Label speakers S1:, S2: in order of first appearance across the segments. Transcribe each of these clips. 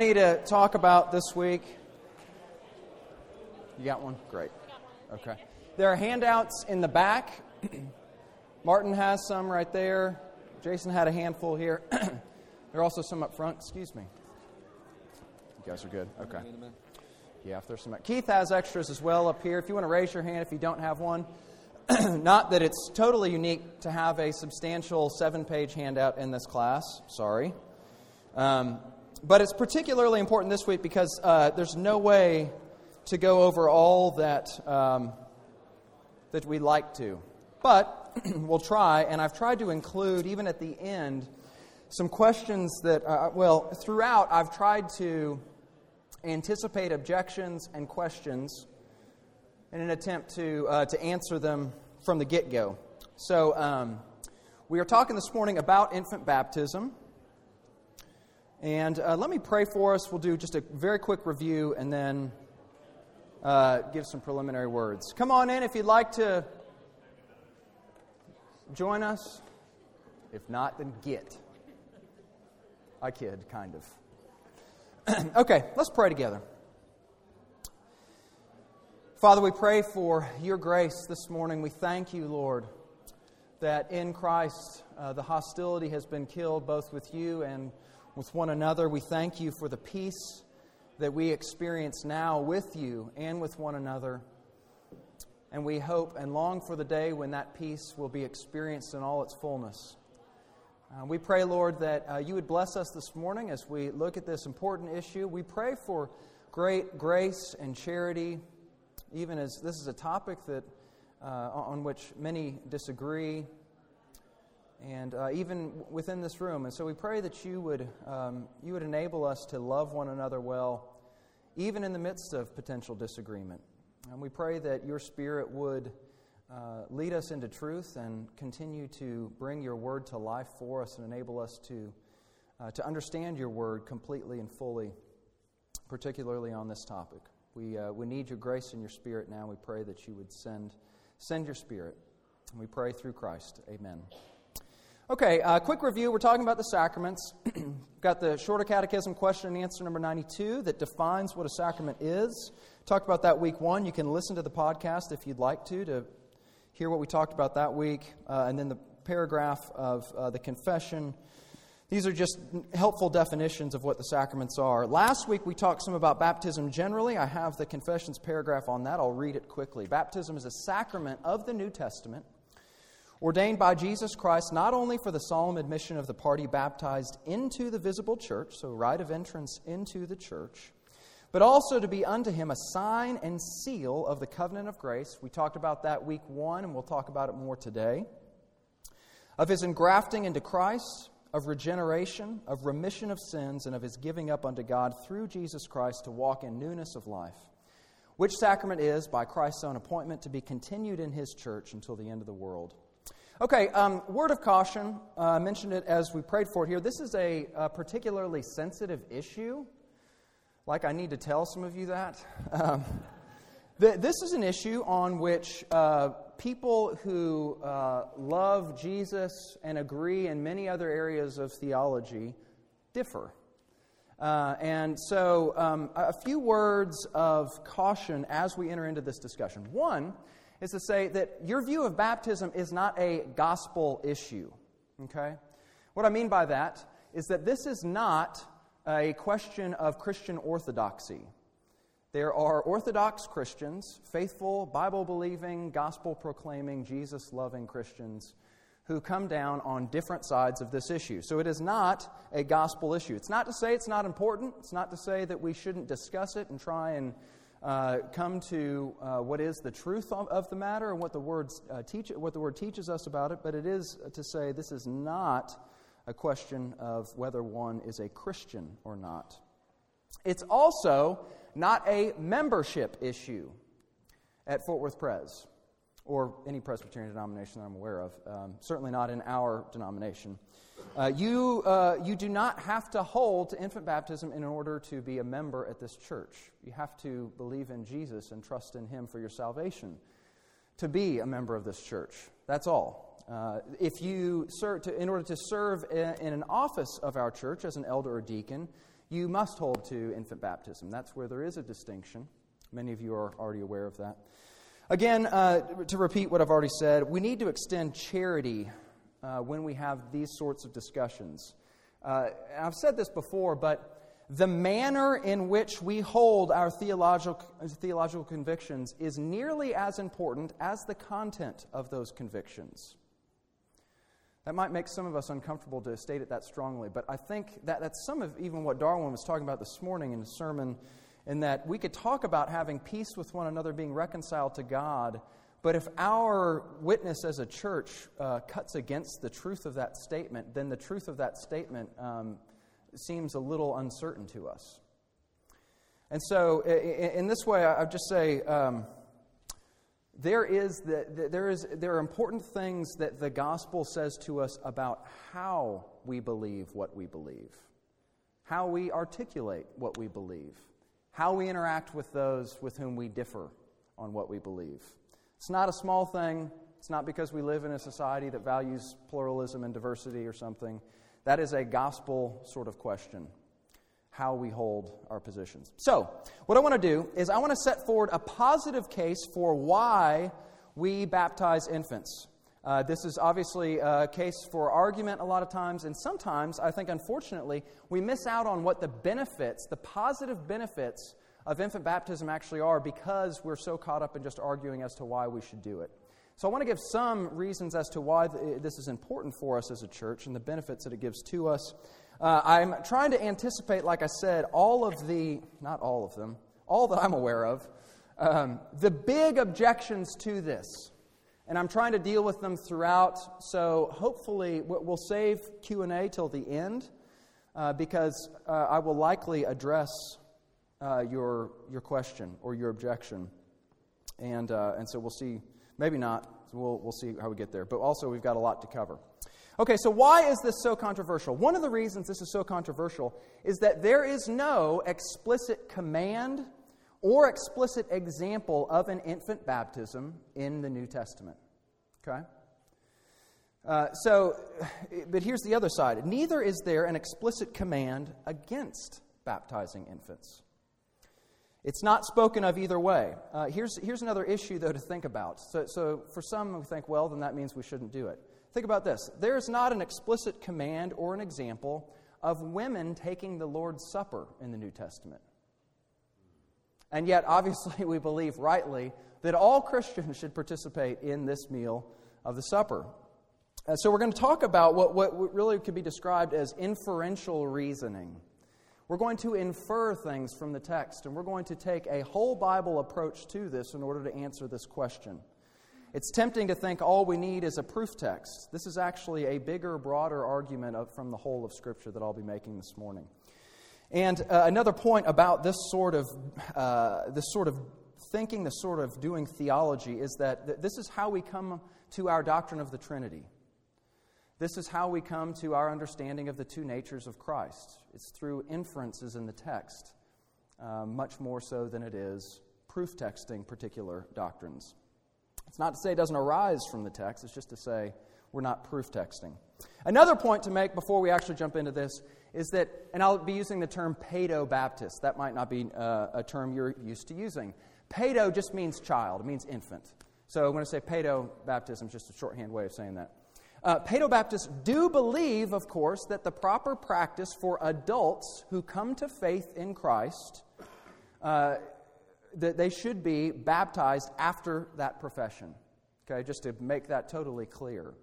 S1: need to talk about this week? You got one? Great. Okay. There are handouts in the back. Martin has some right there. Jason had a handful here. there are also some up front. Excuse me. You guys are good. Okay. Yeah, if there's some. Keith has extras as well up here. If you want to raise your hand if you don't have one. Not that it's totally unique to have a substantial seven page handout in this class. Sorry. Um, but it's particularly important this week because uh, there's no way to go over all that um, that we'd like to. But we'll try, and I've tried to include, even at the end, some questions that, uh, well, throughout, I've tried to anticipate objections and questions in an attempt to, uh, to answer them from the get go. So, um, we are talking this morning about infant baptism. And uh, let me pray for us. We'll do just a very quick review and then uh, give some preliminary words. Come on in if you'd like to join us. If not, then get. I kid, kind of. okay, let's pray together. Father, we pray for your grace this morning. We thank you, Lord, that in Christ uh, the hostility has been killed both with you and with one another. We thank you for the peace that we experience now with you and with one another. And we hope and long for the day when that peace will be experienced in all its fullness. Uh, we pray, Lord, that uh, you would bless us this morning as we look at this important issue. We pray for great grace and charity, even as this is a topic that, uh, on which many disagree and uh, even within this room. And so we pray that you would, um, you would enable us to love one another well, even in the midst of potential disagreement. And we pray that your Spirit would uh, lead us into truth and continue to bring your word to life for us and enable us to, uh, to understand your word completely and fully, particularly on this topic. We, uh, we need your grace and your Spirit now. We pray that you would send, send your Spirit. And we pray through Christ. Amen. Okay, uh, quick review. We're talking about the sacraments. Got the Shorter Catechism question and answer number 92 that defines what a sacrament is. Talked about that week one. You can listen to the podcast if you'd like to to hear what we talked about that week. Uh, and then the paragraph of uh, the confession. These are just helpful definitions of what the sacraments are. Last week we talked some about baptism generally. I have the confessions paragraph on that. I'll read it quickly. Baptism is a sacrament of the New Testament ordained by Jesus Christ not only for the solemn admission of the party baptized into the visible church, so rite of entrance into the church, but also to be unto him a sign and seal of the covenant of grace. We talked about that week one, and we'll talk about it more today. Of his engrafting into Christ, of regeneration, of remission of sins, and of his giving up unto God through Jesus Christ to walk in newness of life. Which sacrament is, by Christ's own appointment, to be continued in his church until the end of the world. Okay, um, word of caution. Uh, I mentioned it as we prayed for it here. This is a, a, particularly sensitive issue. Like, I need to tell some of you that. Um, th- this is an issue on which uh, people who uh, love Jesus and agree in many other areas of theology differ. Uh, and so, um, a few words of caution as we enter into this discussion. One, is to say that your view of baptism is not a gospel issue. Okay? What I mean by that is that this is not a question of Christian orthodoxy. There are Orthodox Christians, faithful, Bible believing, gospel proclaiming, Jesus loving Christians who come down on different sides of this issue. So it is not a gospel issue. It's not to say it's not important. It's not to say that we shouldn't discuss it and try and uh, come to uh, what is the truth of, of, the matter and what the, words, uh, teach, what the word teaches us about it, but it is to say this is not a question of whether one is a Christian or not. It's also not a membership issue at Fort Worth Pres or any Presbyterian denomination that I'm aware of, um, certainly not in our denomination. Uh, you, uh, you do not have to hold to infant baptism in order to be a member at this church. You have to believe in Jesus and trust in Him for your salvation to be a member of this church. That's all. Uh, if you serve to, in order to serve in, in an office of our church as an elder or deacon, you must hold to infant baptism. That's where there is a distinction. Many of you are already aware of that. Again, uh, to repeat what I've already said, we need to extend charity uh, when we have these sorts of discussions. Uh, I've said this before, but the manner in which we hold our theological, theological convictions is nearly as important as the content of those convictions. That might make some of us uncomfortable to state it that strongly, but I think that that's some of even what Darwin was talking about this morning in his sermon, in that we could talk about having peace with one another, being reconciled to God, but if our witness as a church uh, cuts against the truth of that statement, then the truth of that statement um, seems a little uncertain to us. And so, in, this way, I would just say, um, there, is the, there, is, there are important things that the gospel says to us about how we believe what we believe, how we articulate what we believe, how we interact with those with whom we differ on what we believe. It's not a small thing. It's not because we live in a society that values pluralism and diversity or something. That is a gospel sort of question how we hold our positions. So, what I want to do is I want to set forward a positive case for why we baptize infants. Uh, this is obviously a case for argument a lot of times, and sometimes, I think unfortunately, we miss out on what the benefits, the positive benefits of infant baptism actually are because we're so caught up in just arguing as to why we should do it. So, I want to give some reasons as to why this is important for us as a church and the benefits that it gives to us. Uh, I'm trying to anticipate, like I said, all of the, not all of them, all that I'm aware of, um, the big objections to this. And I'm trying to deal with them throughout. So hopefully we'll save Q&A till the end uh, because uh, I will likely address uh, your, your question or your objection. And, uh, and so we'll see, maybe not. We'll, we'll see how we get there. But also, we've got a lot to cover. Okay, so why is this so controversial? One of the reasons this is so controversial is that there is no explicit command or explicit example of an infant baptism in the New Testament. Okay? Uh, so, but here's the other side. Neither is there an explicit command against baptizing infants. It's not spoken of either way. Uh, here's, here's another issue, though, to think about. So, so, for some, we think, well, then that means we shouldn't do it. Think about this there is not an explicit command or an example of women taking the Lord's Supper in the New Testament. And yet, obviously, we believe rightly that all Christians should participate in this meal of the supper. So, we're going to talk about what, what really could be described as inferential reasoning. We're going to infer things from the text, and we're going to take a whole Bible approach to this in order to answer this question. It's tempting to think all we need is a proof text. This is actually a bigger, broader argument from the whole of Scripture that I'll be making this morning. And uh, another point about this sort of uh, this sort of thinking, this sort of doing theology, is that th- this is how we come to our doctrine of the Trinity. This is how we come to our understanding of the two natures of Christ. It's through inferences in the text, uh, much more so than it is proof texting particular doctrines. It's not to say it doesn't arise from the text, it's just to say we're not proof texting. Another point to make before we actually jump into this is that, and I'll be using the term paedo Baptist. That might not be uh, a term you're used to using. Paedo just means child, it means infant. So when to say paedo baptism, just a shorthand way of saying that. Uh, paedo Baptists do believe, of course, that the proper practice for adults who come to faith in Christ uh, that they should be baptized after that profession. Okay, just to make that totally clear.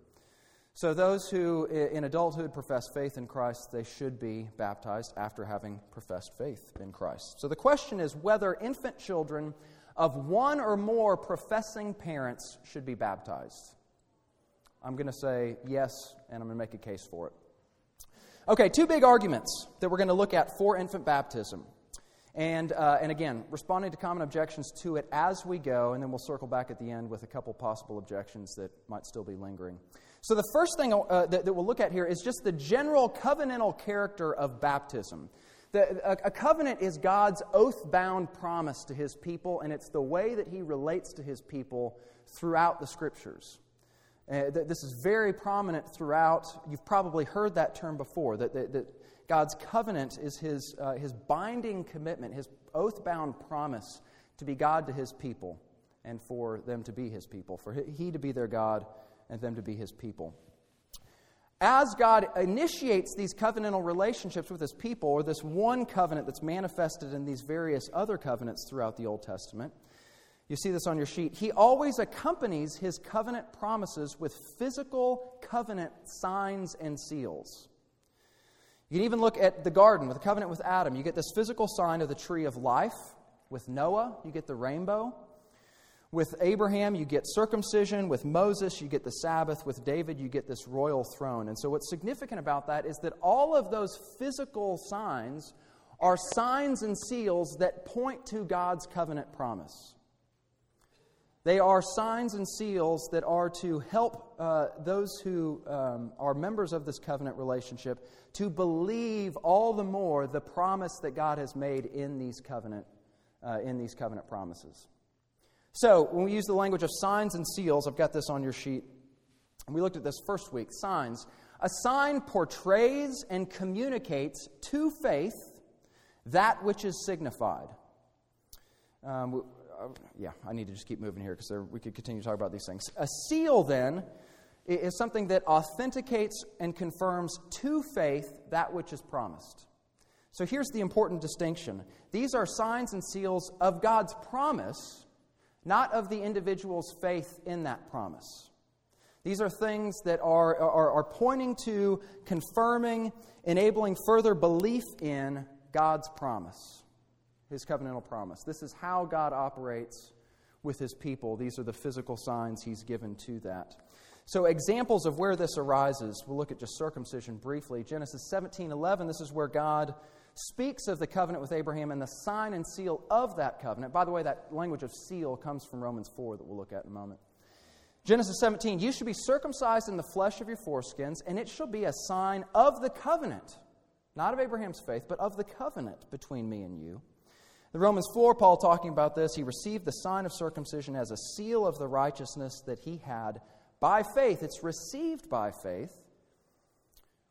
S1: So, those who in adulthood profess faith in Christ, they should be baptized after having professed faith in Christ. So, the question is whether infant children of one or more professing parents should be baptized. I'm going to say yes, and I'm going to make a case for it. Okay, two big arguments that we're going to look at for infant baptism. And, uh, and again, responding to common objections to it as we go, and then we'll circle back at the end with a couple possible objections that might still be lingering. So, the first thing uh, that, that, we'll look at here is just the general covenantal character of baptism. The, a, a covenant is God's oath bound promise to his people, and it's the way that he relates to his people throughout the scriptures. Uh, this is very prominent throughout. You've probably heard that term before that, that, that God's covenant is his, uh, his binding commitment, his oath bound promise to be God to his people and for them to be his people, for he to be their God and them to be his people. As God initiates these covenantal relationships with his people, or this one covenant that's manifested in these various other covenants throughout the Old Testament, you see this on your sheet. He always accompanies his covenant promises with physical covenant signs and seals. You can even look at the garden with the covenant with Adam. You get this physical sign of the tree of life. With Noah, you get the rainbow. With Abraham, you get circumcision. With Moses, you get the Sabbath. With David, you get this royal throne. And so, what's significant about that is that all of those physical signs are signs and seals that point to God's covenant promise. They are signs and seals that are to help uh, those who um, are members of this covenant relationship to believe all the more the promise that God has made in these covenant, uh, in these covenant promises. So, when we use the language of signs and seals, I've got this on your sheet. We looked at this first week. Signs. A sign portrays and communicates to faith that which is signified. Um, uh, yeah, I need to just keep moving here because we could continue to talk about these things. A seal, then, is something that authenticates and confirms to faith that which is promised. So here's the important distinction these are signs and seals of God's promise, not of the individual's faith in that promise. These are things that are, are, are pointing to, confirming, enabling further belief in God's promise his covenantal promise. This is how God operates with his people. These are the physical signs he's given to that. So, examples of where this arises, we'll look at just circumcision briefly. Genesis 17 11, this is where God speaks of the covenant with Abraham and the sign and seal of that covenant. By the way, that language of seal comes from Romans 4 that we'll look at in a moment. Genesis 17, you should be circumcised in the flesh of your foreskins, and it shall be a sign of the covenant, not of Abraham's faith, but of the covenant between me and you. In Romans 4, Paul talking about this, he received the sign of circumcision as a seal of the righteousness that he had by faith. It's received by faith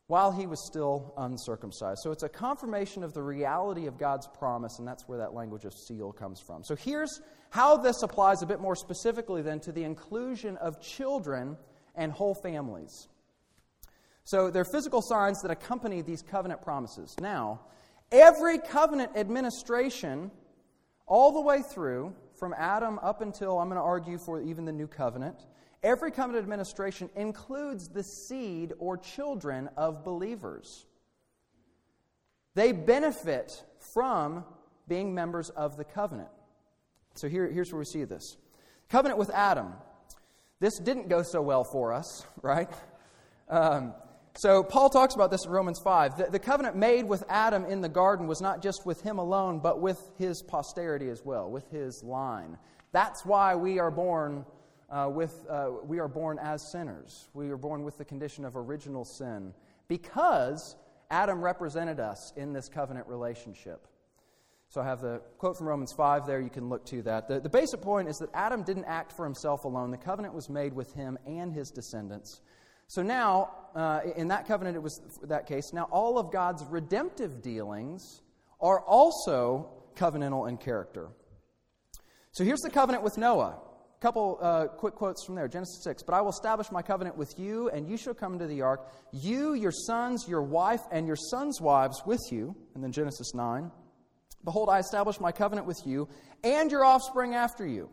S1: while he was still uncircumcised. So it's a confirmation of the reality of God's promise, and that's where that language of seal comes from. So here's how this applies a bit more specifically then to the inclusion of children and whole families. So they're physical signs that accompany these covenant promises. Now, Every covenant administration, all the way through, from Adam up until, I'm going to argue for even the new covenant, every covenant administration includes the seed or children of believers. They benefit from being members of the covenant. So here, here's where we see this covenant with Adam. This didn't go so well for us, right? Um, so, Paul talks about this in Romans 5. The, the, covenant made with Adam in the garden was not just with him alone, but with his posterity as well, with his line. That's why we are born. Uh, with, uh, we are born as sinners. We are born with the condition of original sin because Adam represented us in this covenant relationship. So I have the quote from Romans 5 there. You can look to that. The, the basic point is that Adam didn't act for himself alone, the covenant was made with him and his descendants. So now, uh, in that covenant, it was that case. Now, all of God's redemptive dealings are also covenantal in character. So here's the covenant with Noah. Couple uh, quick quotes from there Genesis 6. But I will establish my covenant with you, and you shall come into the ark, you, your sons, your wife, and your sons' wives with you. And then Genesis 9. Behold, I establish my covenant with you and your offspring after you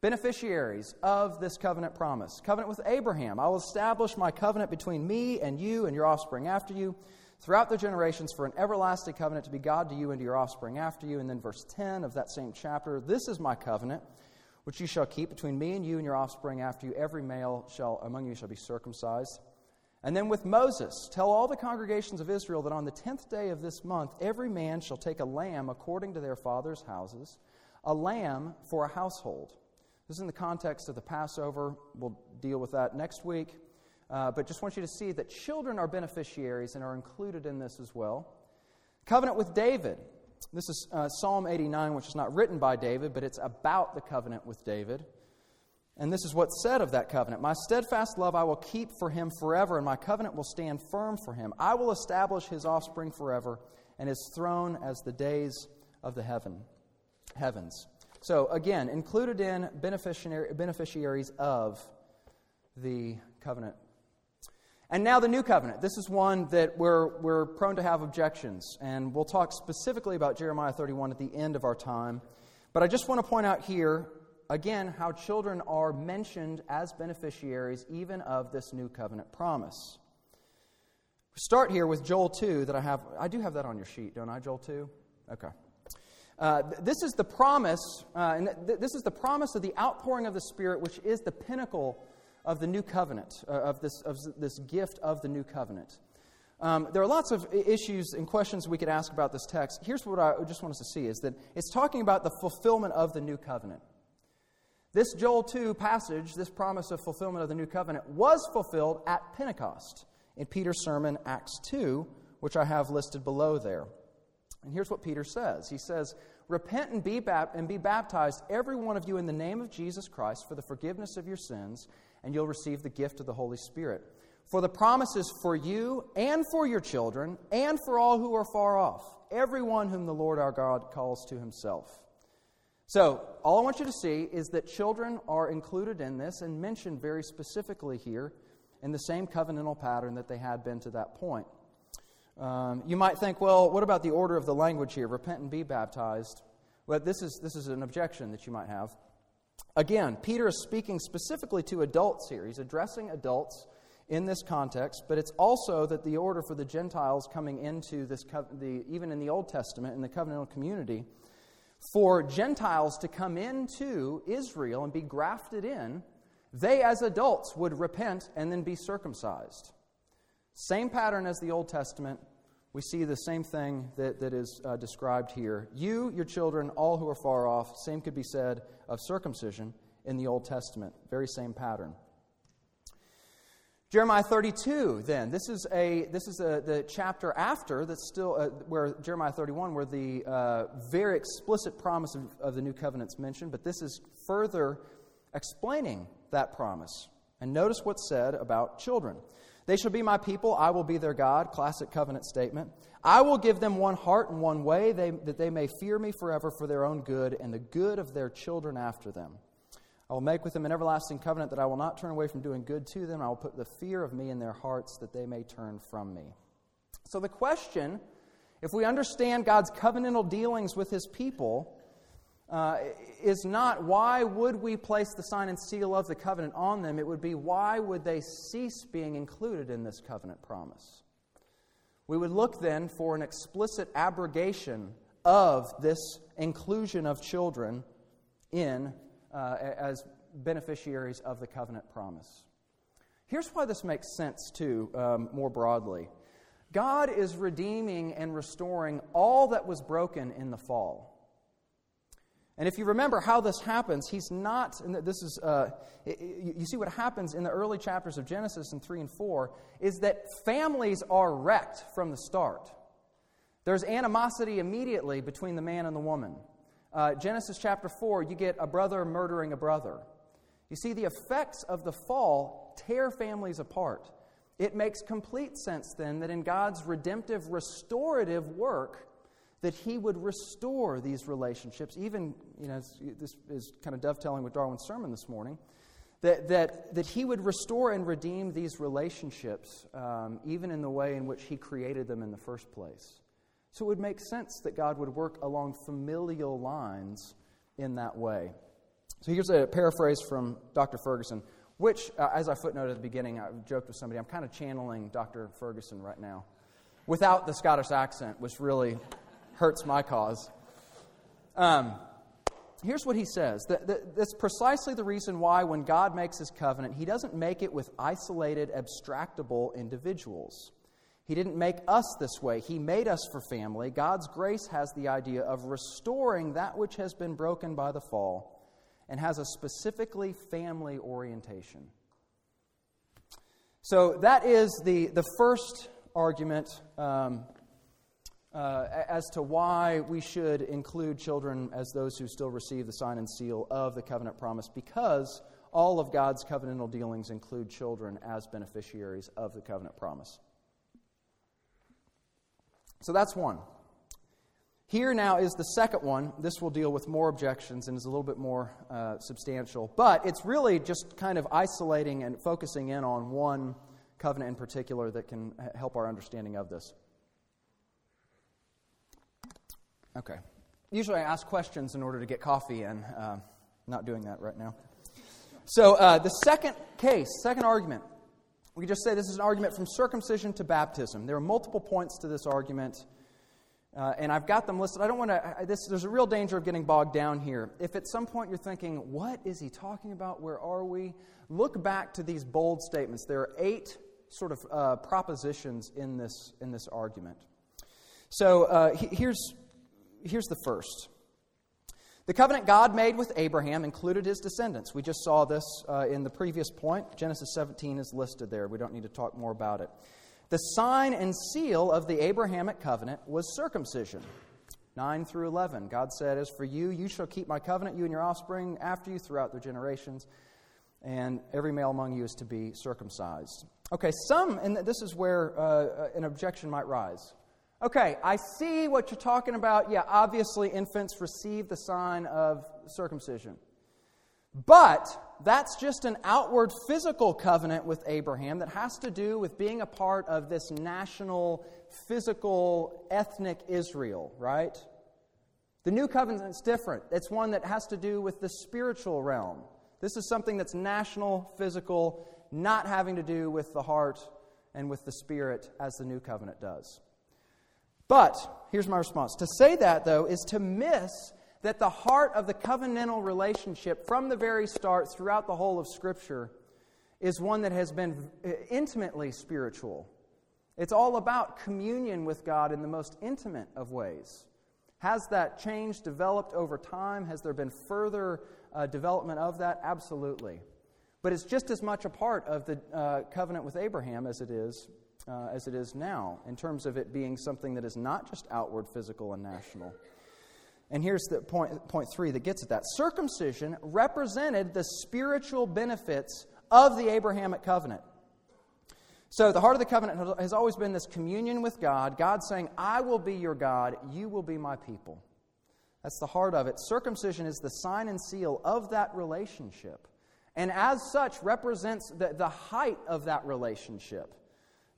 S1: beneficiaries of this covenant promise. Covenant with Abraham. I will establish my covenant between me and you and your offspring after you throughout the generations for an everlasting covenant to be God to you and to your offspring after you. And then verse 10 of that same chapter This is my covenant which you shall keep between me and you and your offspring after you. Every male shall among you shall be circumcised. And then with Moses, tell all the congregations of Israel that on the tenth day of this month, every man shall take a lamb according to their father's houses, a lamb for a household. This is in the context of the Passover. We'll deal with that next week. Uh, but just want you to see that children are beneficiaries and are included in this as well. Covenant with David. This is uh, Psalm 89, which is not written by David, but it's about the covenant with David. And this is what's said of that covenant My steadfast love I will keep for him forever, and my covenant will stand firm for him. I will establish his offspring forever, and his throne as the days of the heaven, heavens. So, again, included in beneficiaries of the covenant. And now the new covenant. This is one that we're, we're prone to have objections. And we'll talk specifically about Jeremiah 31 at the end of our time. But I just want to point out here again, how children are mentioned as beneficiaries even of this new covenant promise. Start here with Joel 2 that I have. I do have that on your sheet, don't I, Joel 2? Okay. Uh, this is the promise, uh, and th- this is the promise of the outpouring of the Spirit, which is the pinnacle of the new covenant, uh, of, this, of this gift of the new covenant. Um, there are lots of issues and questions we could ask about this text. Here's what I just want us to see is that it's talking about the fulfillment of the new covenant. This Joel 2 passage, this promise of fulfillment of the new covenant, was fulfilled at Pentecost in Peter's sermon, Acts 2, which I have listed below there. And here's what Peter says He says, Repent and be, and be baptized, every one of you, in the name of Jesus Christ, for the forgiveness of your sins, and you'll receive the gift of the Holy Spirit. For the promise is for you and for your children and for all who are far off, everyone whom the Lord our God calls to himself. So, all I want you to see is that children are included in this and mentioned very specifically here in the same covenantal pattern that they had been to that point. Um, you might think, well, what about the order of the language here? Repent and be baptized. Well, this is, this is an objection that you might have. Again, Peter is speaking specifically to adults here. He's addressing adults in this context, but it's also that the order for the Gentiles coming into this, the, even in the Old Testament, in the covenantal community, for Gentiles to come into Israel and be grafted in, they as adults would repent and then be circumcised. Same pattern as the Old Testament. We see the same thing that, that is uh, described here. You, your children, all who are far off, same could be said of circumcision in the Old Testament. Very same pattern. Jeremiah 32, then. This is, a, this is a, the chapter after that's still, uh, where Jeremiah 31, where the uh, very explicit promise of, of the new covenant is mentioned, but this is further explaining that promise. And notice what's said about children. They shall be my people, I will be their God. Classic covenant statement. I will give them one heart and one way, they, that they may fear me forever for their own good and the good of their children after them. I will make with them an everlasting covenant that I will not turn away from doing good to them. I will put the fear of me in their hearts that they may turn from me. So, the question, if we understand God's covenantal dealings with his people, uh, is not why would we place the sign and seal of the covenant on them? It would be why would they cease being included in this covenant promise? We would look then for an explicit abrogation of this inclusion of children in uh, as beneficiaries of the covenant promise. Here's why this makes sense, too, um, more broadly God is redeeming and restoring all that was broken in the fall. And if you remember how this happens, he's not, and this is, uh, you see what happens in the early chapters of Genesis in 3 and 4 is that families are wrecked from the start. There's animosity immediately between the man and the woman uh, Genesis chapter 4, you get a brother murdering a brother. You see, the effects of the fall tear families apart. It makes complete sense then that in God's redemptive, restorative work, that He would restore these relationships. Even, you know, this is kind of dovetailing with Darwin's sermon this morning, that, that, that He would restore and redeem these relationships, um, even in the way in which He created them in the first place. So it would make sense that God would work along familial lines in that way. So here's a paraphrase from Dr. Ferguson, which, uh, as I footnoted at the beginning, I joked with somebody, I'm kind of channeling Dr. Ferguson right now without the Scottish accent, which really hurts my cause. Um, here's what he says that, that, that's precisely the reason why, when God makes his covenant, he doesn't make it with isolated, abstractable individuals. He didn't make us this way. He made us for family. God's grace has the idea of restoring that which has been broken by the fall and has a specifically family orientation. So that is the, the first argument um, uh, as to why we should include children as those who still receive the sign and seal of the covenant promise, because all of God's covenantal dealings include children as beneficiaries of the covenant promise. So that's one. Here now is the second one. This will deal with more objections and is a little bit more uh, substantial. But it's really just kind of isolating and focusing in on one covenant in particular that can help our understanding of this. Okay. Usually I ask questions in order to get coffee, and uh, not doing that right now. So, uh, the second case, second argument, we just say this is an argument from circumcision to baptism. There are multiple points to this argument, uh, and I've got them listed. I don't want to, there's a real danger of getting bogged down here. If at some point you're thinking, what is he talking about? Where are we? Look back to these bold statements. There are eight sort of uh, propositions in this, in this argument. So, uh, here's here's the first. The covenant God made with Abraham included his descendants. We just saw this uh, in the previous point. Genesis 17 is listed there. We don't need to talk more about it. The sign and seal of the Abrahamic covenant was circumcision. 9 through 11. God said, As for you, you shall keep my covenant, you and your offspring after you throughout their generations, and every male among you is to be circumcised. Okay, some, and this is where uh, an objection might rise. Okay, I see what you're talking about. Yeah, obviously, infants receive the sign of circumcision. But that's just an outward physical covenant with Abraham that has to do with being a part of this national, physical, ethnic Israel, right? The new covenant is different. It's one that has to do with the spiritual realm. This is something that's national, physical, not having to do with the heart and with the spirit as the new covenant does. But here's my response to say that, though, is to miss that the heart of the covenantal relationship from the very start throughout the whole of Scripture is one that has been intimately spiritual. It's all about communion with God in the most intimate of ways. Has that changed, developed over time? Has there been further uh, development of that? Absolutely. But it's just as much a part of the uh, covenant with Abraham as it is uh, as it is now, in terms of it being something that is not just outward, physical, and national. And here's the point, point three that gets at that. Circumcision represented the spiritual benefits of the Abrahamic covenant. So, the heart of the covenant has always been this communion with God, God saying, I will be your God, you will be my people. That's the heart of it. Circumcision is the sign and seal of that relationship, and as such represents the, the height of that relationship.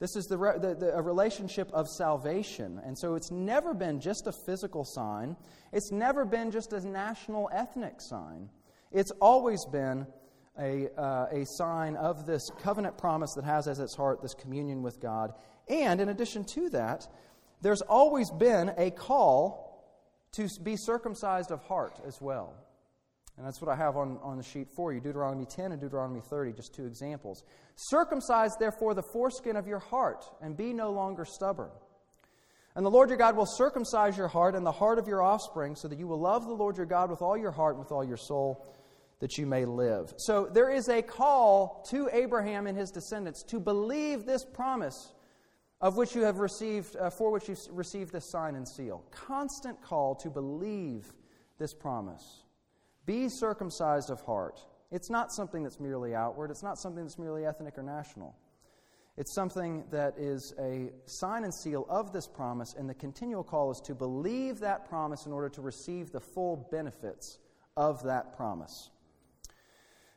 S1: This is the, the, the, a relationship of salvation. And so it's never been just a physical sign, it's never been just a national ethnic sign. It's always been a, uh, a sign of this covenant promise that has as its heart this communion with God. And in addition to that, there's always been a call to be circumcised of heart as well. And that's what I have on, on the sheet for you Deuteronomy 10 and Deuteronomy 30, just two examples. Circumcise, therefore, the foreskin of your heart, and be no longer stubborn. And the Lord your God will circumcise your heart and the heart of your offspring, so that you will love the Lord your God with all your heart and with all your soul, that you may live. So there is a call to Abraham and his descendants to believe this promise of which you have received, uh, for which you've received this sign and seal. Constant call to believe this promise. Be circumcised of heart. It's not something that's merely outward, it's not something that's merely ethnic or national. It's something that is a sign and seal of this promise, and the continual call is to believe that promise in order to receive the full benefits of that promise.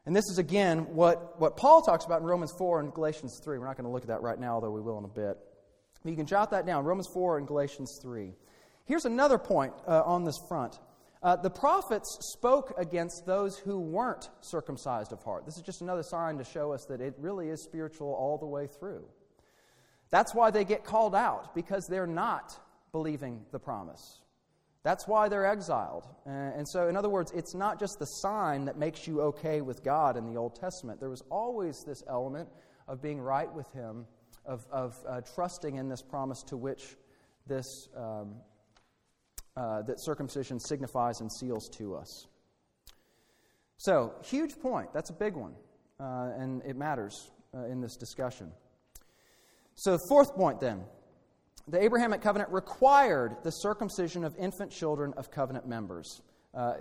S1: And this is, again, what, what Paul talks about in Romans 4 and Galatians 3. We're not going to look at that right now, although we will in a bit. But you can jot that down Romans 4 and Galatians 3. Here's another point uh, on this front. Uh, the prophets spoke against those who weren't circumcised of heart. This is just another sign to show us that it really is spiritual all the way through. That's why they get called out, because they're not believing the promise. That's why they're exiled. And so, in other words, it's not just the sign that makes you okay with God in the Old Testament. There was always this element of being right with Him, of, of uh, trusting in this promise to which this um, uh, that circumcision signifies and seals to us. So, huge point. That's a big one, uh, and it matters uh, in this discussion. So, fourth point then the Abrahamic covenant required the circumcision of infant children of covenant members. Uh,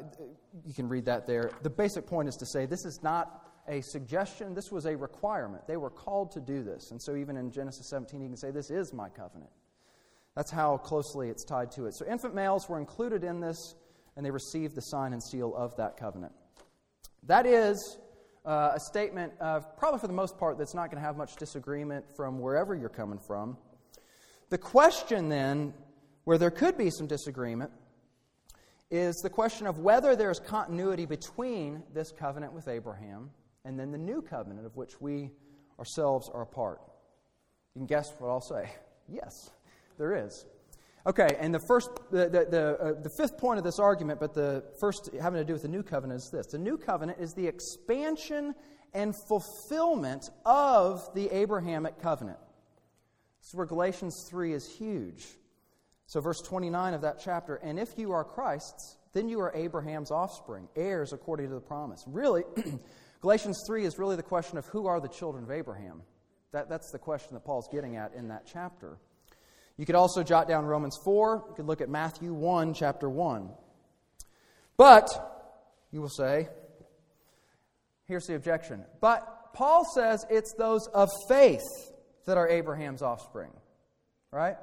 S1: you can read that there. The basic point is to say this is not a suggestion, this was a requirement. They were called to do this. And so, even in Genesis 17, you can say, This is my covenant. That's how closely it's tied to it. So, infant males were included in this, and they received the sign and seal of that covenant. That is uh, a statement, of, probably for the most part, that's not going to have much disagreement from wherever you're coming from. The question then, where there could be some disagreement, is the question of whether there's continuity between this covenant with Abraham and then the new covenant of which we ourselves are a part. You can guess what I'll say. Yes, there is. Okay, and the first, the, the, the, uh, the, fifth point of this argument, but the first having to do with the new covenant is this the new covenant is the expansion and fulfillment of the Abrahamic covenant. This is where Galatians 3 is huge. So, verse 29 of that chapter, and if you are Christ's, then you are Abraham's offspring, heirs according to the promise. Really, Galatians 3 is really the question of who are the children of Abraham. That, that's the question that Paul's getting at in that chapter. You could also jot down Romans 4. You could look at Matthew 1, chapter 1. But, you will say, here's the objection. But Paul says it's those of faith that are Abraham's offspring. Right?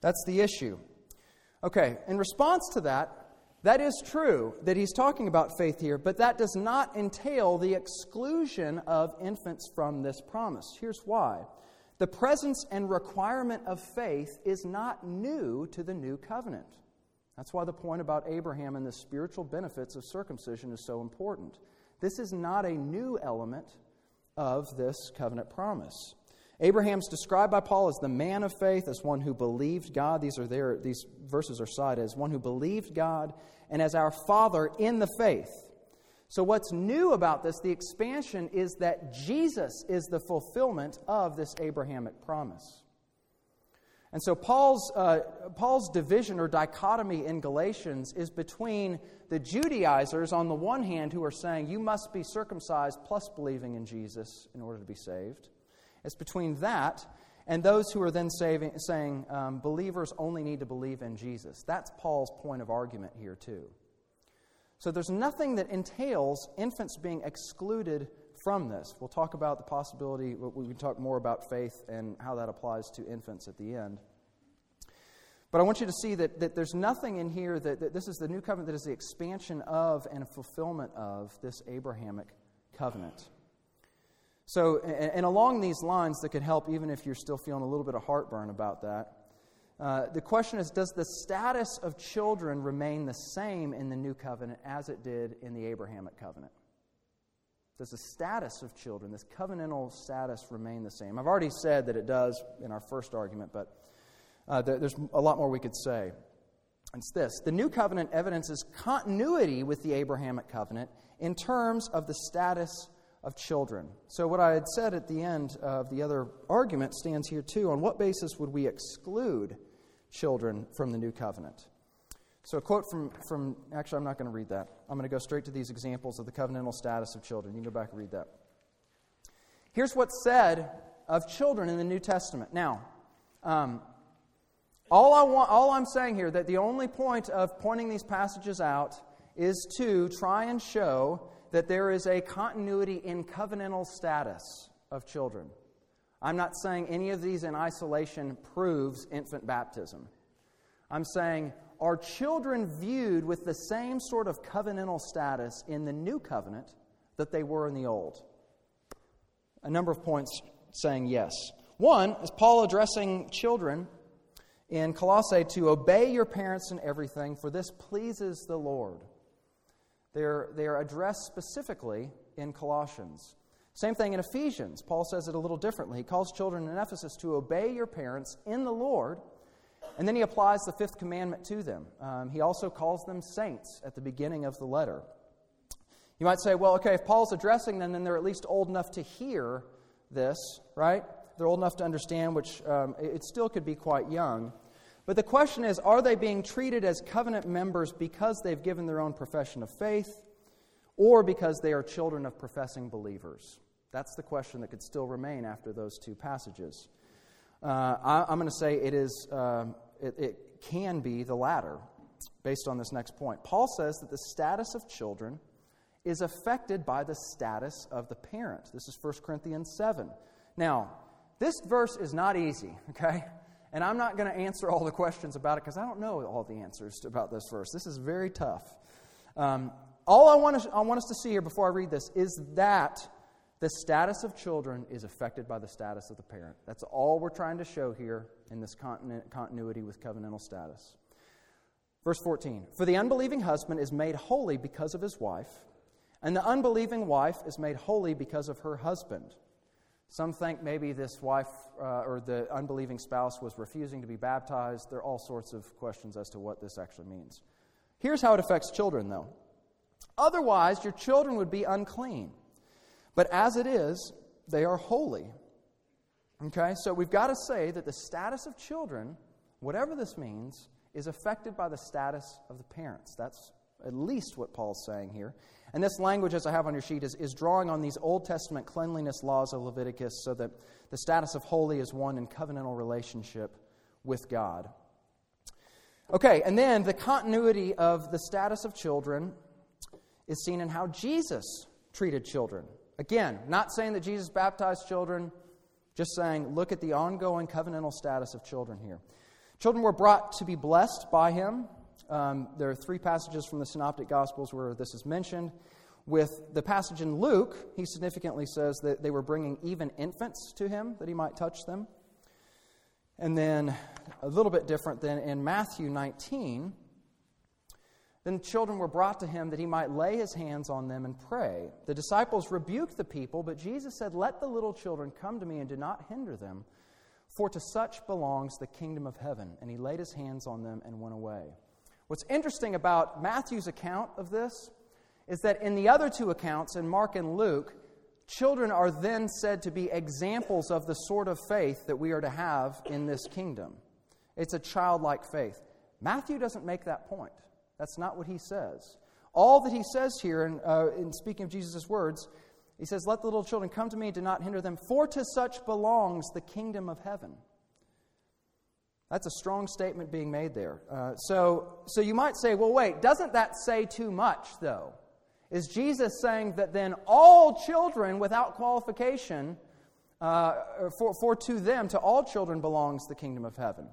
S1: That's the issue. Okay, in response to that, that is true that he's talking about faith here, but that does not entail the exclusion of infants from this promise. Here's why. The presence and requirement of faith is not new to the new covenant. That's why the point about Abraham and the spiritual benefits of circumcision is so important. This is not a new element of this covenant promise. Abraham's described by Paul as the man of faith, as one who believed God. These are there, these verses are cited as one who believed God and as our Father in the faith. So, what's new about this, the expansion, is that Jesus is the fulfillment of this Abrahamic promise. And so, Paul's, uh, Paul's division or dichotomy in Galatians is between the Judaizers, on the one hand, who are saying you must be circumcised plus believing in Jesus in order to be saved. It's between that and those who are then saving, saying um, believers only need to believe in Jesus. That's Paul's point of argument here, too. So there's nothing that entails infants being excluded from this. We'll talk about the possibility, we can talk more about faith and how that applies to infants at the end. But I want you to see that, that there's nothing in here that, that this is the new covenant that is the expansion of and fulfillment of this Abrahamic covenant. So, and, and along these lines that could help, even if you're still feeling a little bit of heartburn about that, uh, the question is Does the status of children remain the same in the new covenant as it did in the Abrahamic covenant? Does the status of children, this covenantal status, remain the same? I've already said that it does in our first argument, but uh, there's a lot more we could say. It's this the new covenant evidences continuity with the Abrahamic covenant in terms of the status of children. So, what I had said at the end of the other argument stands here too. On what basis would we exclude children from the new covenant? So, a quote from, from actually, I'm not going to read that. I'm going to go straight to these examples of the covenantal status of children. You can go back and read that. Here's what's said of children in the New Testament. Now, um, all, I want, all I'm saying here, that the only point of pointing these passages out is to try and show that there is a continuity in covenantal status of children. I'm not saying any of these in isolation proves infant baptism. I'm saying, are children viewed with the same sort of covenantal status in the new covenant that they were in the old? A number of points saying yes. One is Paul addressing children in Colossae to obey your parents in everything, for this pleases the Lord. They're, they're addressed specifically in Colossians. Same thing in Ephesians. Paul says it a little differently. He calls children in Ephesus to obey your parents in the Lord, and then he applies the fifth commandment to them. Um, he also calls them saints at the beginning of the letter. You might say, well, okay, if Paul's addressing them, then they're at least old enough to hear this, right? They're old enough to understand, which um, it still could be quite young. But the question is are they being treated as covenant members because they've given their own profession of faith or because they are children of professing believers? That's the question that could still remain after those two passages. Uh, I, am going to say it, is, uh, it, it can be the latter based on this next point. Paul says that the status of children is affected by the status of the parent. This is 1 Corinthians 7. Now, this verse is not easy, okay? And I'm not going to answer all the questions about it because I don't know all the answers about this verse. This is very tough. Um, all I want, to, I want us to see here before I read this is that the status of children is affected by the status of the parent. That's all we're trying to show here in this continuity with covenantal status. Verse 14 For the unbelieving husband is made holy because of his wife, and the unbelieving wife is made holy because of her husband. Some think maybe this wife uh, or the unbelieving spouse was refusing to be baptized. There are all sorts of questions as to what this actually means. Here's how it affects children, though. Otherwise, your children would be unclean. But as it is, they are holy. Okay, so we've got to say that the status of children, whatever this means, is affected by the status of the parents. That's at least what Paul's saying here. And this language, as I have on your sheet, is, is drawing on these Old Testament cleanliness laws of Leviticus so that the status of holy is one in covenantal relationship with God. Okay, and then the continuity of the status of children is seen in how Jesus treated children. Again, not saying that Jesus baptized children, just saying, look at the ongoing covenantal status of children here. Children were brought to be blessed by him. Um, there are three passages from the Synoptic Gospels where this is mentioned. With the passage in Luke, he significantly says that they were bringing even infants to him that he might touch them. And then a little bit different than in Matthew 19, then children were brought to him that he might lay his hands on them and pray. The disciples rebuked the people, but Jesus said, Let the little children come to me and do not hinder them, for to such belongs the kingdom of heaven. And he laid his hands on them and went away. What's interesting about Matthew's account of this is that in the other two accounts, in Mark and Luke, children are then said to be examples of the sort of faith that we are to have in this kingdom. It's a childlike faith. Matthew doesn't make that point. That's not what he says. All that he says here, in, uh, in speaking of Jesus' words, he says, Let the little children come to me, and do not hinder them, for to such belongs the kingdom of heaven. That's a strong statement being made there. Uh, so, so you might say, well, wait, doesn't that say too much, though? Is Jesus saying that then all children without qualification, uh, for, for to them, to all children belongs the kingdom of heaven?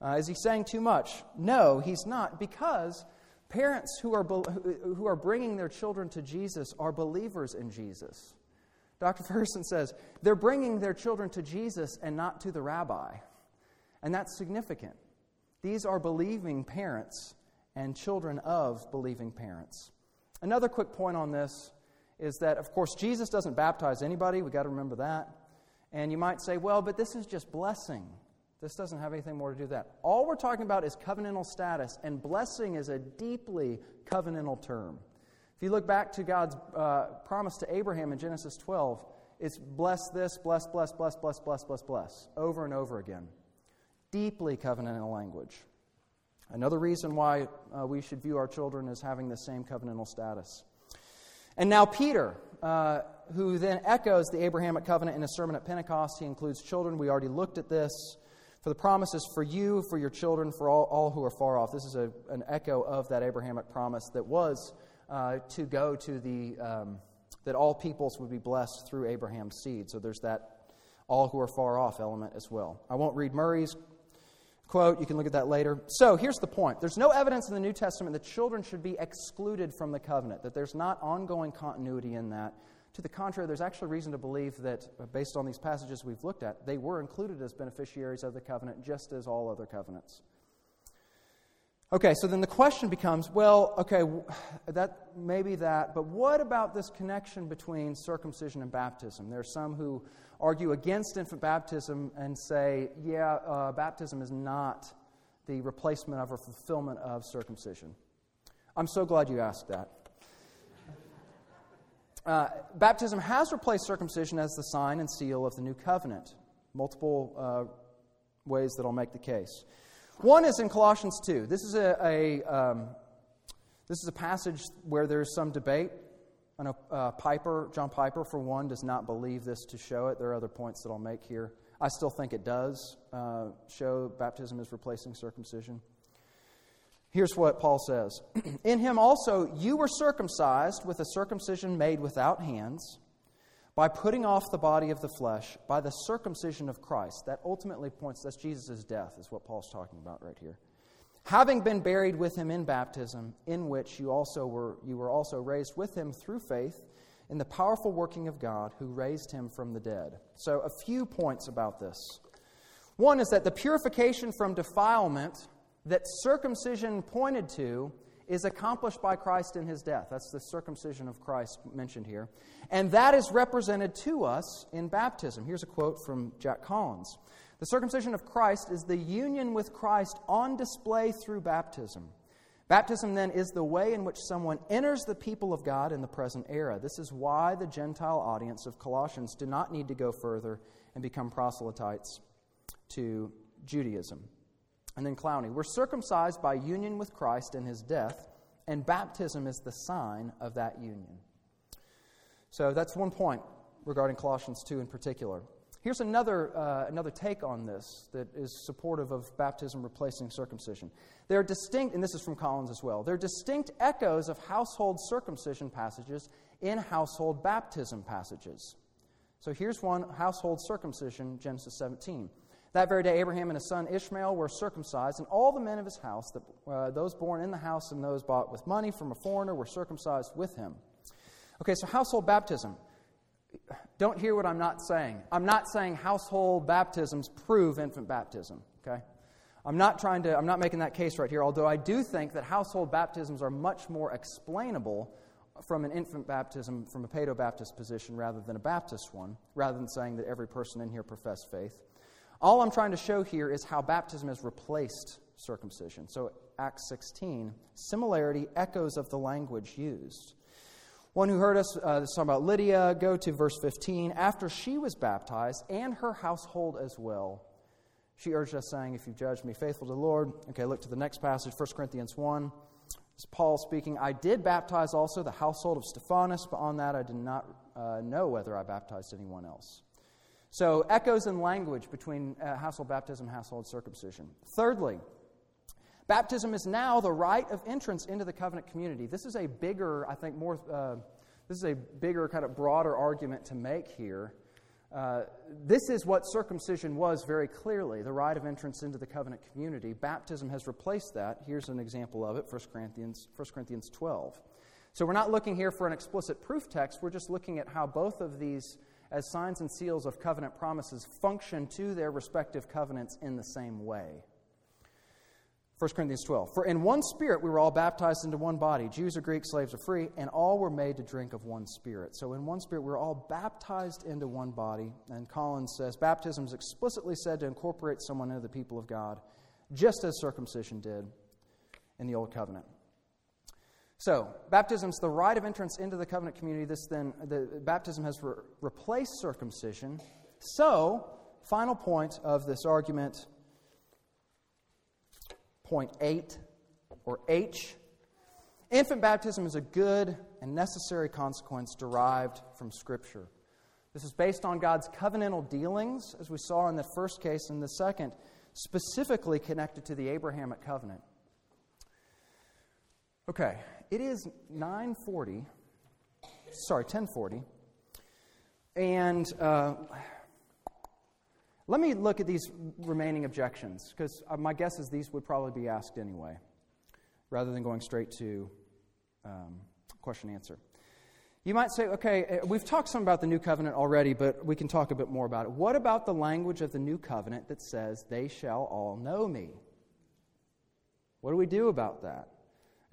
S1: Uh, is he saying too much? No, he's not, because parents who are, who are bringing their children to Jesus are believers in Jesus. Dr. Ferguson says they're bringing their children to Jesus and not to the rabbi. And that's significant. These are believing parents and children of believing parents. Another quick point on this is that, of course, Jesus doesn't baptize anybody. We've got to remember that. And you might say, well, but this is just blessing. This doesn't have anything more to do with that. All we're talking about is covenantal status, and blessing is a deeply covenantal term. If you look back to God's uh, promise to Abraham in Genesis 12, it's bless this, bless, bless, bless, bless, bless, bless, bless, over and over again. Deeply covenantal language. Another reason why uh, we should view our children as having the same covenantal status. And now, Peter, uh, who then echoes the Abrahamic covenant in a sermon at Pentecost, he includes children. We already looked at this. For the promises for you, for your children, for all, all who are far off. This is a, an echo of that Abrahamic promise that was uh, to go to the, um, that all peoples would be blessed through Abraham's seed. So there's that all who are far off element as well. I won't read Murray's quote, you can look at that later. So here's the point there's no evidence in the New Testament that children should be excluded from the covenant, that there's not ongoing continuity in that. To the contrary, there's actually reason to believe that, uh, based on these passages we've looked at, they were included as beneficiaries of the covenant just as all other covenants. Okay, so then the question becomes well, okay, that maybe that, but what about this connection between circumcision and baptism? There are some who argue against infant baptism and say, yeah, uh, baptism is not the replacement of or fulfillment of circumcision. I'm so glad you asked that. Uh, baptism has replaced circumcision as the sign and seal of the new covenant. Multiple uh, ways that I'll make the case. One is in Colossians 2. This is a, a um, this is a passage where there's some debate. And uh, Piper, John Piper, for one, does not believe this to show it. There are other points that I'll make here. I still think it does uh, show baptism is replacing circumcision. Here's what Paul says In him also you were circumcised with a circumcision made without hands, by putting off the body of the flesh, by the circumcision of Christ. That ultimately points, that's Jesus' death, is what Paul's talking about right here. Having been buried with him in baptism, in which you also were, you were also raised with him through faith in the powerful working of God who raised him from the dead. So, a few points about this. One is that the purification from defilement that circumcision pointed to is accomplished by Christ in his death. That's the circumcision of Christ mentioned here. And that is represented to us in baptism. Here's a quote from Jack Collins The circumcision of Christ is the union with Christ on display through baptism. Baptism, then, is the way in which someone enters the people of God in the present era. This is why the Gentile audience of Colossians do not need to go further and become proselytes to Judaism. And then Clowney, we're circumcised by union with Christ in his death, and baptism is the sign of that union. So that's one point regarding Colossians 2 in particular. Here's another, uh, another take on this that is supportive of baptism replacing circumcision. There are distinct, and this is from Collins as well, there are distinct echoes of household circumcision passages in household baptism passages. So here's one household circumcision, Genesis 17. That very day, Abraham and his son Ishmael were circumcised, and all the men of his house, uh, those born in the house and those bought with money from a foreigner, were circumcised with him. Okay, so household baptism. Don't hear what I'm not saying. I'm not saying household baptisms prove infant baptism, okay? I'm not trying to, I'm not making that case right here, although I do think that household baptisms are much more explainable from an infant baptism, from a Paedo Baptist position, rather than a Baptist one, rather than saying that every person in here profess faith. All I'm trying to show here is how baptism has replaced circumcision. So, Acts 16, similarity echoes of the language used. One who heard us, uh, talking about Lydia, go to verse 15. After she was baptized, and her household as well, she urged us, saying, If you've judged me faithful to the Lord. Okay, look to the next passage, 1 Corinthians 1. It's Paul speaking. I did baptize also the household of Stephanas, but on that I did not uh, know whether I baptized anyone else. So, echoes in language between uh, household baptism household circumcision. Thirdly, baptism is now the rite of entrance into the covenant community. This is a bigger, I think, more, uh, this is a bigger, kind of broader argument to make here. Uh, this is what circumcision was very clearly the rite of entrance into the covenant community. Baptism has replaced that. Here's an example of it 1 Corinthians, 1 Corinthians 12. So we're not looking here for an explicit proof text, we're just looking at how both of these as signs and seals of covenant promises function to their respective covenants in the same way. 1 Corinthians 12. For in one spirit we were all baptized into one body, Jews or Greeks, slaves or free, and all were made to drink of one spirit. So in one spirit we were all baptized into one body. And Collins says baptism is explicitly said to incorporate someone into the people of God, just as circumcision did in the Old Covenant. So, baptism is the rite of entrance into the covenant community. This then, the baptism has re- replaced circumcision. So, final point of this argument, point eight or H. Infant baptism is a good and necessary consequence derived from Scripture. This is based on God's covenantal dealings, as we saw in the first case, and the second, specifically connected to the Abrahamic covenant. Okay, it is 9:40. Sorry, 10:40. And uh, let me look at these remaining objections, because uh, my guess is these would probably be asked anyway, rather than going straight to um, question answer. You might say, okay, uh, we've talked some about the new covenant already, but we can talk a bit more about it. What about the language of the new covenant that says, they shall all know me? What do we do about that?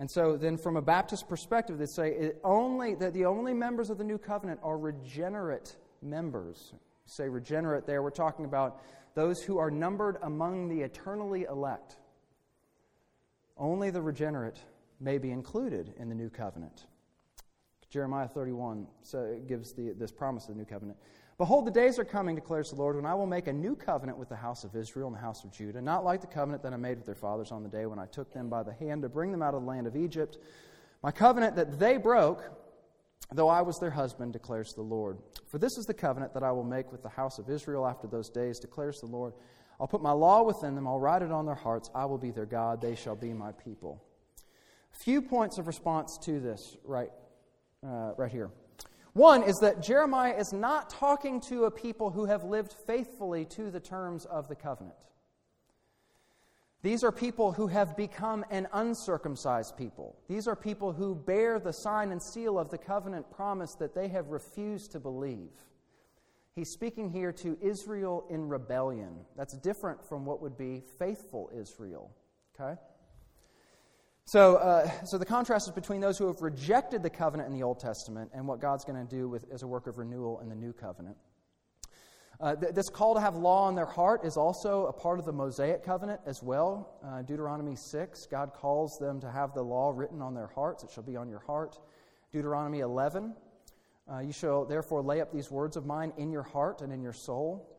S1: And so then from a Baptist perspective, they say only that the only members of the new covenant are regenerate members. Say regenerate there, we're talking about those who are numbered among the eternally elect. Only the regenerate may be included in the new covenant. Jeremiah 31 gives the, this promise of the new covenant. Behold, the days are coming, declares the Lord, when I will make a new covenant with the house of Israel and the house of Judah, not like the covenant that I made with their fathers on the day when I took them by the hand to bring them out of the land of Egypt. My covenant that they broke, though I was their husband, declares the Lord. For this is the covenant that I will make with the house of Israel after those days, declares the Lord. I'll put my law within them, I'll write it on their hearts. I will be their God, they shall be my people. Few points of response to this right, uh, right here. One is that Jeremiah is not talking to a people who have lived faithfully to the terms of the covenant. These are people who have become an uncircumcised people. These are people who bear the sign and seal of the covenant promise that they have refused to believe. He's speaking here to Israel in rebellion. That's different from what would be faithful Israel. Okay? So, uh, so the contrast is between those who have rejected the covenant in the Old Testament and what God's going to do with, as a work of renewal in the New Covenant. Uh, th- this call to have law in their heart is also a part of the Mosaic covenant as well. Uh, Deuteronomy 6, God calls them to have the law written on their hearts. It shall be on your heart. Deuteronomy 11, uh, you shall therefore lay up these words of mine in your heart and in your soul.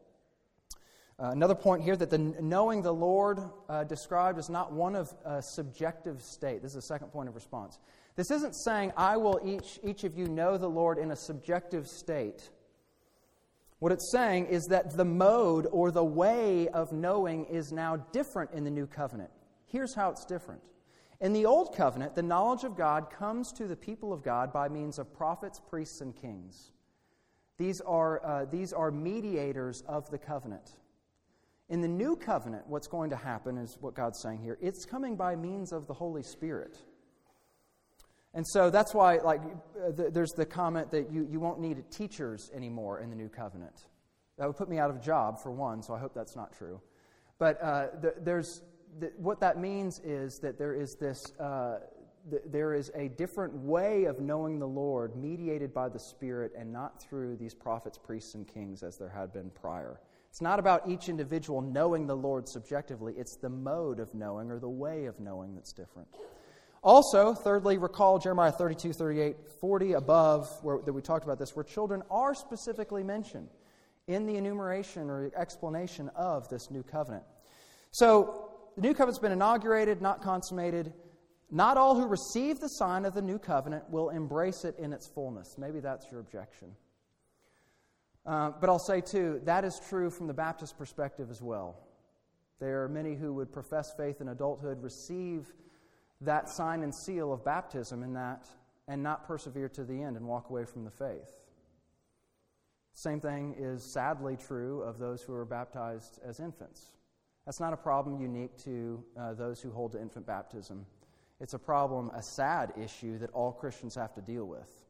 S1: Uh, another point here that the knowing the Lord uh, described is not one of a subjective state. This is the second point of response. This isn't saying, I will each, each of you know the Lord in a subjective state what it's saying is that the mode or the way of knowing is now different in the new covenant. Here's how it's different. In the old covenant, the knowledge of God comes to the people of God by means of prophets, priests, and kings. These are, uh, these are mediators of the covenant. In the new covenant, what's going to happen is what God's saying here it's coming by means of the Holy Spirit. And so that's why, like, uh, there's the comment that you, you won't need teachers anymore in the new covenant. That would put me out of job, for one, so I hope that's not true. But uh, the, there's, the, what that means is that there is this, uh, th- there is a different way of knowing the Lord mediated by the Spirit and not through these prophets, priests, and kings as there had been prior. It's not about each individual knowing the Lord subjectively, it's the mode of knowing or the way of knowing that's different. Also, thirdly, recall Jeremiah 32, 38, 40 above, where, that we talked about this, where children are specifically mentioned in the enumeration or explanation of this new covenant. So, the new covenant's been inaugurated, not consummated. Not all who receive the sign of the new covenant will embrace it in its fullness. Maybe that's your objection. Uh, but I'll say, too, that is true from the Baptist perspective as well. There are many who would profess faith in adulthood, receive that sign and seal of baptism in that and not persevere to the end and walk away from the faith. Same thing is sadly true of those who are baptized as infants. That's not a problem unique to uh, those who hold to infant baptism. It's a problem, a sad issue that all Christians have to deal with.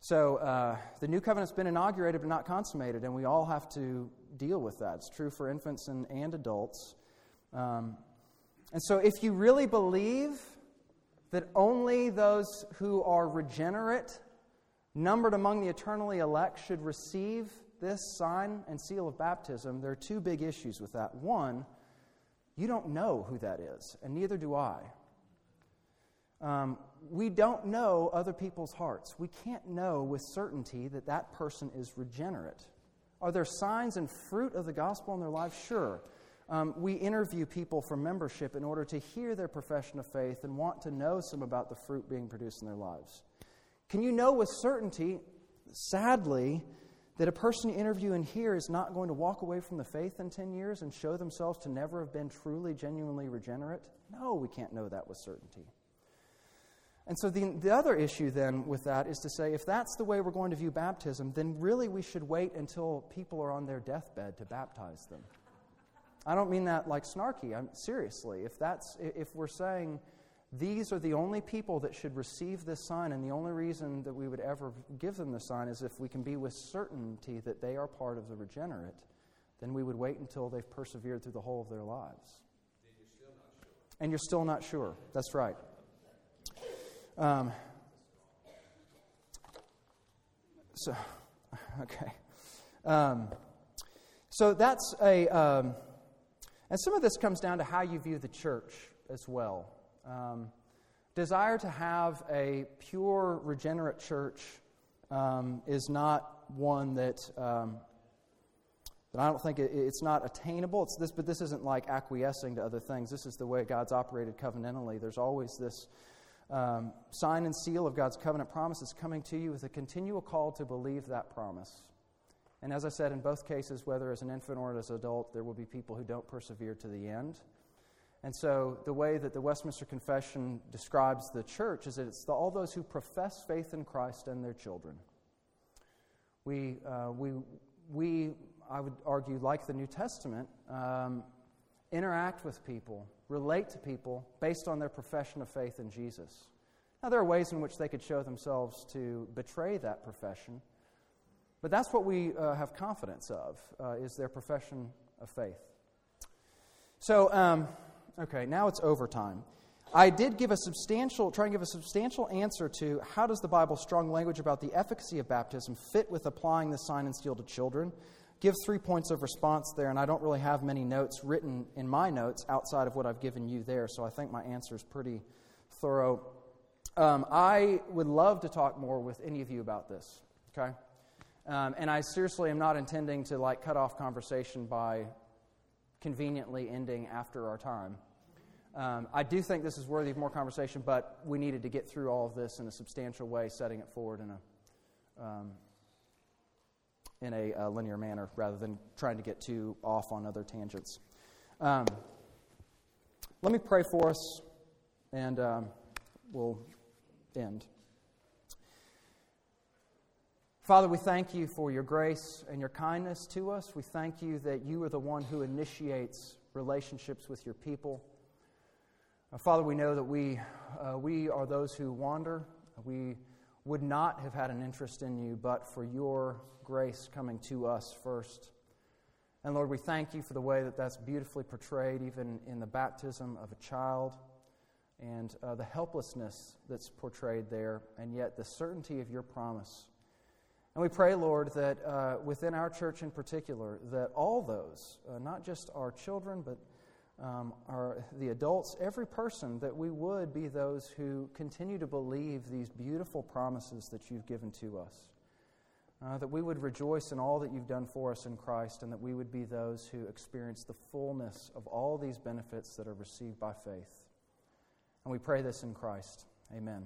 S1: So, uh, the new covenant's been inaugurated but not consummated, and we all have to deal with that. It's true for infants and, and adults. Um, and so, if you really believe that only those who are regenerate, numbered among the eternally elect, should receive this sign and seal of baptism, there are two big issues with that. One, you don't know who that is, and neither do I. Um, we don't know other people's hearts. We can't know with certainty that that person is regenerate. Are there signs and fruit of the gospel in their life? Sure. Um, we interview people for membership in order to hear their profession of faith and want to know some about the fruit being produced in their lives. Can you know with certainty, sadly, that a person you interview and hear is not going to walk away from the faith in 10 years and show themselves to never have been truly, genuinely regenerate? No, we can't know that with certainty. And so the, the other issue then with that is to say if that's the way we're going to view baptism, then really we should wait until people are on their deathbed to baptize them. I don't mean that like snarky. I'm seriously. If that's if we're saying these are the only people that should receive this sign, and the only reason that we would ever give them the sign is if we can be with certainty that they are part of the regenerate, then we would wait until they've persevered through the whole of their lives.
S2: You're sure.
S1: And you're still not sure. That's right. Um, so, okay. Um, so that's a. Um, and some of this comes down to how you view the church as well. Um, desire to have a pure, regenerate church um, is not one that, um, that I don't think it, it's not attainable. It's this, but this isn't like acquiescing to other things. This is the way God's operated covenantally. There's always this um, sign and seal of God's covenant promises coming to you with a continual call to believe that promise. And as I said, in both cases, whether as an infant or as an adult, there will be people who don't persevere to the end. And so, the way that the Westminster Confession describes the church is that it's the, all those who profess faith in Christ and their children. We, uh, we, we, I would argue, like the New Testament, um, interact with people, relate to people based on their profession of faith in Jesus. Now, there are ways in which they could show themselves to betray that profession, but that's what we uh, have confidence of, uh, is their profession of faith. So, um, okay, now it's overtime. I did give a substantial, try and give a substantial answer to how does the Bible's strong language about the efficacy of baptism fit with applying the sign and seal to children. Give three points of response there, and I don't really have many notes written in my notes outside of what I've given you there, so I think my answer is pretty thorough. Um, I would love to talk more with any of you about this, okay? Um, and I seriously am not intending to like cut off conversation by conveniently ending after our time. Um, I do think this is worthy of more conversation, but we needed to get through all of this in a substantial way, setting it forward in a um, in a uh, linear manner rather than trying to get too off on other tangents. Um, let me pray for us, and um, we'll end. Father, we thank you for your grace and your kindness to us. We thank you that you are the one who initiates relationships with your people. Uh, Father, we know that we, uh, we are those who wander. We would not have had an interest in you but for your grace coming to us first. And Lord, we thank you for the way that that's beautifully portrayed, even in the baptism of a child, and uh, the helplessness that's portrayed there, and yet the certainty of your promise. And we pray, Lord, that uh, within our church in particular, that all those, uh, not just our children, but um, our, the adults, every person, that we would be those who continue to believe these beautiful promises that you've given to us. Uh, that we would rejoice in all that you've done for us in Christ, and that we would be those who experience the fullness of all these benefits that are received by faith. And we pray this in Christ. Amen.